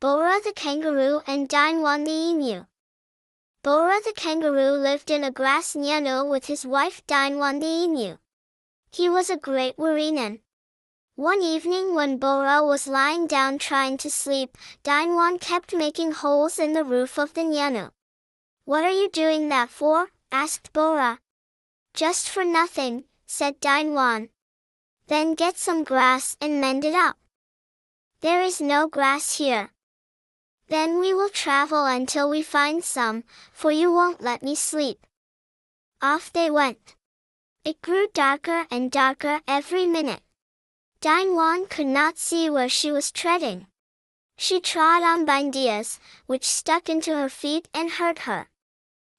Bohrah the kangaroo and Dinewan the emu. Bohrah the kangaroo lived in a grass nyunnoo with his wife Dinewan the emu. He was a great Wirreenun. One evening when Bohrah was lying down trying to sleep, Dinewan kept making holes in the roof of the nyunnoo. What are you doing that for? asked Bohrah. Just for nothing, said Dinewan. Then get some grass and mend it up. There is no grass here. Then we will travel until we find some, for you won't let me sleep. Off they went. It grew darker and darker every minute. Dinewan could not see where she was treading. She trod on bindeahs, which stuck into her feet and hurt her.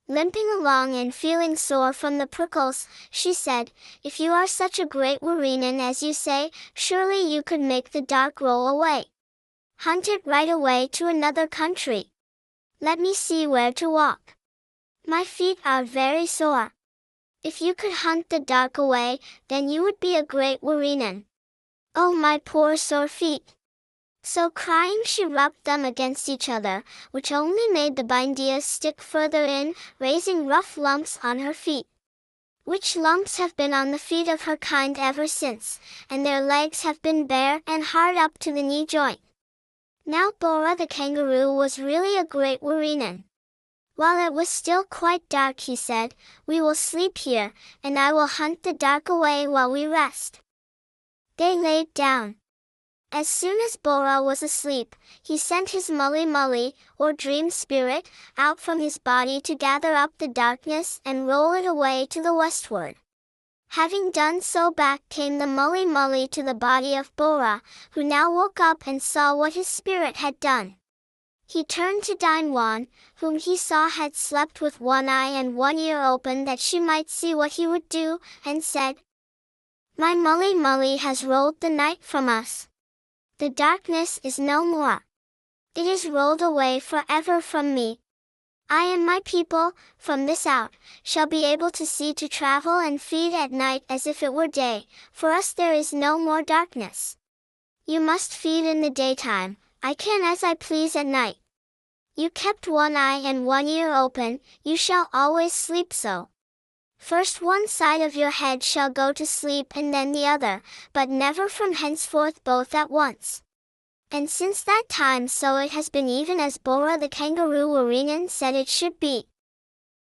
Limping along and feeling sore from the prickles, she said, If you are such a great Wirreenun as you say, surely you could make the dark roll away. Hunt it right away to another country. Let me see where to walk. My feet are very sore. If you could hunt the dark away, then you would be a great Wirreenun. Oh my poor sore feet! So crying she rubbed them against each other, which only made the bindeahs stick further in, raising rough lumps on her feet. Which lumps have been on the feet of her kind ever since, and their legs have been bare and hard up to the knee joint. Now Bohrah the kangaroo was really a great Wirreenun. While it was still quite dark he said, We will sleep here, and I will hunt the dark away while we rest. They laid down. As soon as Bohrah was asleep, he sent his Mully Mully, or dream spirit, out from his body to gather up the darkness and roll it away to the westward. Having done so back came the Mully Mully to the body of Bohrah, who now woke up and saw what his spirit had done. He turned to Dinewan, whom he saw had slept with one eye and one ear open that she might see what he would do, and said, My Mully Mully has rolled the night from us. The darkness is no more. It is rolled away forever from me. I and my people, from this out, shall be able to see to travel and feed at night as if it were day, for us there is no more darkness. You must feed in the daytime, I can as I please at night. You kept one eye and one ear open, you shall always sleep so. First one side of your head shall go to sleep and then the other, but never from henceforth both at once. And since that time so it has been even as Bohrah the kangaroo Wirreenun said it should be.